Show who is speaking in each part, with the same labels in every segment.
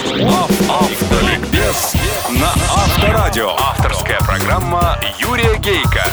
Speaker 1: Автоликбез на Авторадио. Авторская программа Юрия Гейка.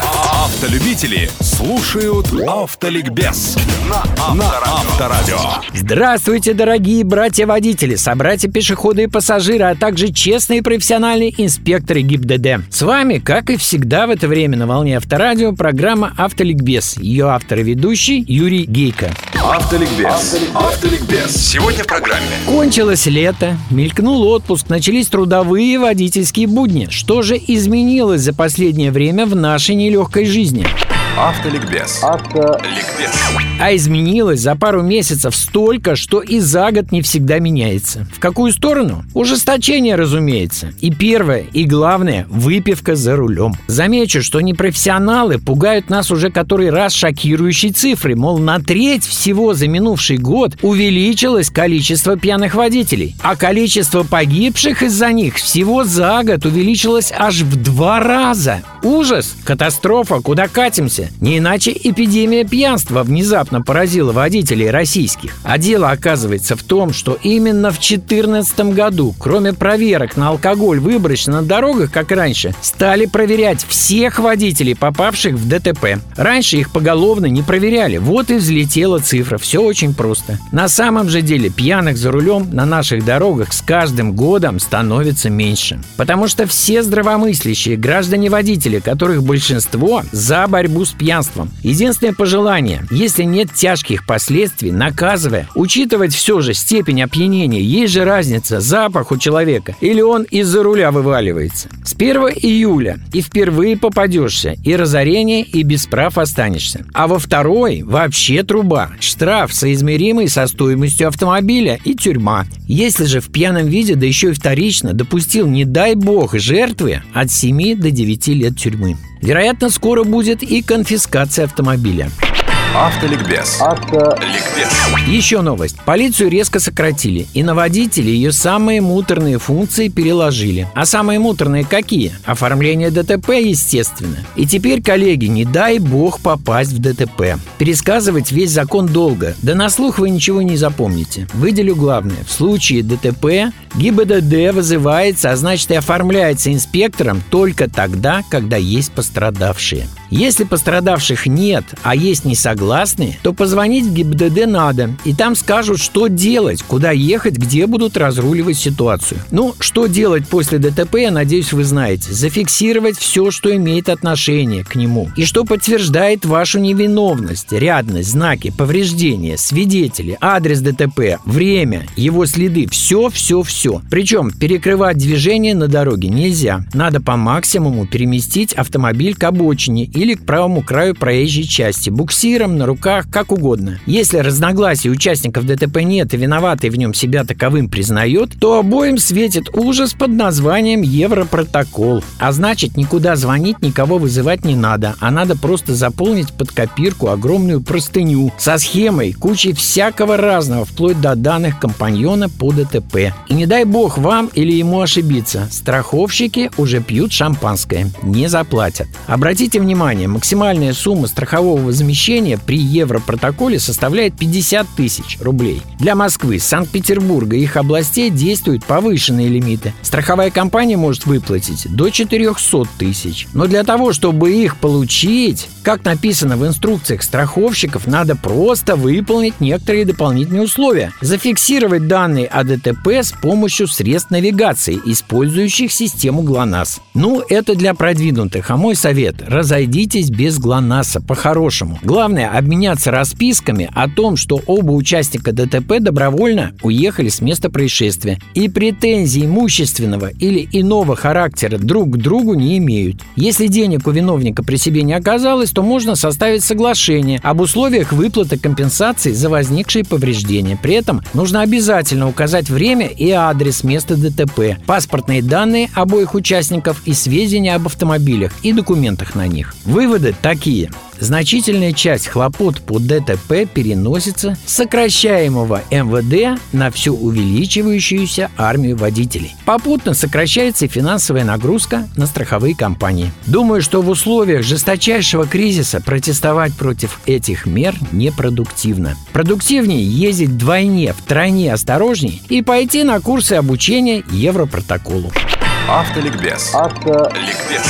Speaker 1: Автолюбители слушают Автоликбез на Авторадио.
Speaker 2: Здравствуйте, дорогие братья-водители, собратья пешеходы и пассажиры, а также честные профессиональные инспекторы ГИБДД. С вами, как и всегда в это время на волне Авторадио, программа «Автоликбез». Ее автор и ведущий Юрий Гейко.
Speaker 1: Автоликбез. Автоликбез. Сегодня в программе.
Speaker 2: Кончилось лето, мелькнул отпуск, начались трудовые водительские будни. Что же изменилось за последнее время в нашей нелегкой жизни?
Speaker 1: Автоликбез. Автоликбез.
Speaker 2: А изменилось за пару месяцев столько, что и за год не всегда меняется. В какую сторону? Ужесточение, разумеется. И первое, и главное – выпивка за рулем. Замечу, что непрофессионалы пугают нас уже который раз шокирующей цифрой, мол, на треть всего за минувший год увеличилось количество пьяных водителей, а количество погибших из-за них всего за год увеличилось аж в два раза. Ужас! Катастрофа! Куда катимся? Не иначе эпидемия пьянства внезапно поразила водителей российских. А дело оказывается в том, что именно в 2014 году, кроме проверок на алкоголь выборочно на дорогах, как раньше, стали проверять всех водителей, попавших в ДТП. Раньше их поголовно не проверяли. Вот и взлетела цифра. Все очень просто. На самом же деле пьяных за рулем на наших дорогах с каждым годом становится меньше. Потому что все здравомыслящие граждане-водители, которых большинство, за борьбу с пьянством. Единственное пожелание, если нет тяжких последствий, наказывая, учитывать все же степень опьянения, есть же разница, запах у человека, или он из-за руля вываливается. С 1 июля и впервые попадешься, и разорение, и без прав останешься. А во второй вообще труба, штраф, соизмеримый со стоимостью автомобиля и тюрьма. Если же в пьяном виде, да еще и вторично, допустил, не дай бог, жертвы от 7 до 9 лет тюрьмы. Вероятно, скоро будет и конфискация автомобиля.
Speaker 1: Автоликбез. Автоликбез.
Speaker 2: Еще новость. Полицию резко сократили, и на водителей ее самые муторные функции переложили. А самые муторные какие? Оформление ДТП, естественно. И теперь, коллеги, не дай бог попасть в ДТП. Пересказывать весь закон долго. Да на слух вы ничего не запомните. Выделю главное. В случае ДТП ГИБДД вызывается, а значит и оформляется инспектором только тогда, когда есть пострадавшие. Если пострадавших нет, а есть несогласные, то позвонить в ГИБДД надо, и там скажут, что делать, куда ехать, где будут разруливать ситуацию. Ну, что делать после ДТП, я надеюсь, вы знаете. Зафиксировать все, что имеет отношение к нему, и что подтверждает вашу невиновность, рядность, знаки, повреждения, свидетели, адрес ДТП, время, его следы, все, все. Причем перекрывать движение на дороге нельзя. Надо по максимуму переместить автомобиль к обочине или к правому краю проезжей части, буксиром, на руках, как угодно. Если разногласий участников ДТП нет и виноватый в нем себя таковым признает, то обоим светит ужас под названием Европротокол. А значит, никуда звонить, никого вызывать не надо, а надо просто заполнить под копирку огромную простыню со схемой, кучей всякого разного, вплоть до данных компаньона по ДТП. И не дай бог вам или ему ошибиться, страховщики уже пьют шампанское, не заплатят. Обратите внимание, максимальная сумма страхового возмещения при Европротоколе составляет 50 тысяч рублей. Для Москвы, Санкт-Петербурга и их областей действуют повышенные лимиты. Страховая компания может выплатить до 400 тысяч. Но для того, чтобы их получить, как написано в инструкциях страховщиков, надо просто выполнить некоторые дополнительные условия. Зафиксировать данные о ДТП с помощью средств навигации, использующих систему ГЛОНАСС. Ну, это для продвинутых, а мой совет – разойдитесь без ГЛОНАССа по-хорошему. Главное – обменяться расписками о том, что оба участника ДТП добровольно уехали с места происшествия и претензий имущественного или иного характера друг к другу не имеют. Если денег у виновника при себе не оказалось, то можно составить соглашение об условиях выплаты компенсации за возникшие повреждения. При этом нужно обязательно указать время и адрес места ДТП, паспортные данные обоих участников и сведения об автомобилях и документах на них. Выводы такие. Значительная часть хлопот по ДТП переносится с сокращаемого МВД на всю увеличивающуюся армию водителей. Попутно сокращается финансовая нагрузка на страховые компании. Думаю, что в условиях жесточайшего кризиса протестовать против этих мер непродуктивно. Продуктивнее ездить вдвойне, втройне осторожнее и пойти на курсы обучения Европротоколу.
Speaker 1: Автоликбез. Автоликбез.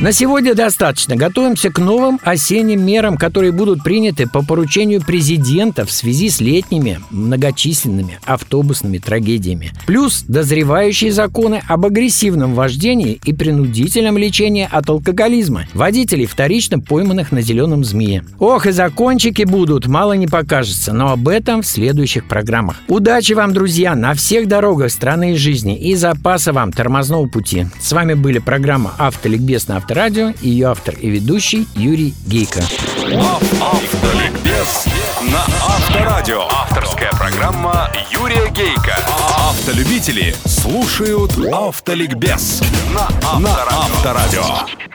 Speaker 2: На сегодня достаточно. Готовимся к новым осенним мерам, которые будут приняты по поручению президента в связи с летними многочисленными автобусными трагедиями. Плюс дозревающие законы об агрессивном вождении и принудительном лечении от алкоголизма водителей, вторично пойманных на зеленом змее. Ох, и закончики будут, мало не покажется, но об этом в следующих программах. Удачи вам, друзья, на всех дорогах страны и жизни и запаса вам тормозного пути пути. С вами были программа «Автоликбез» на Авторадио и ее автор и ведущий Юрий Гейко.
Speaker 1: Автоликбез на Авторадио. Авторская программа Юрия Гейка. Автолюбители слушают Автоликбез на Авторадио.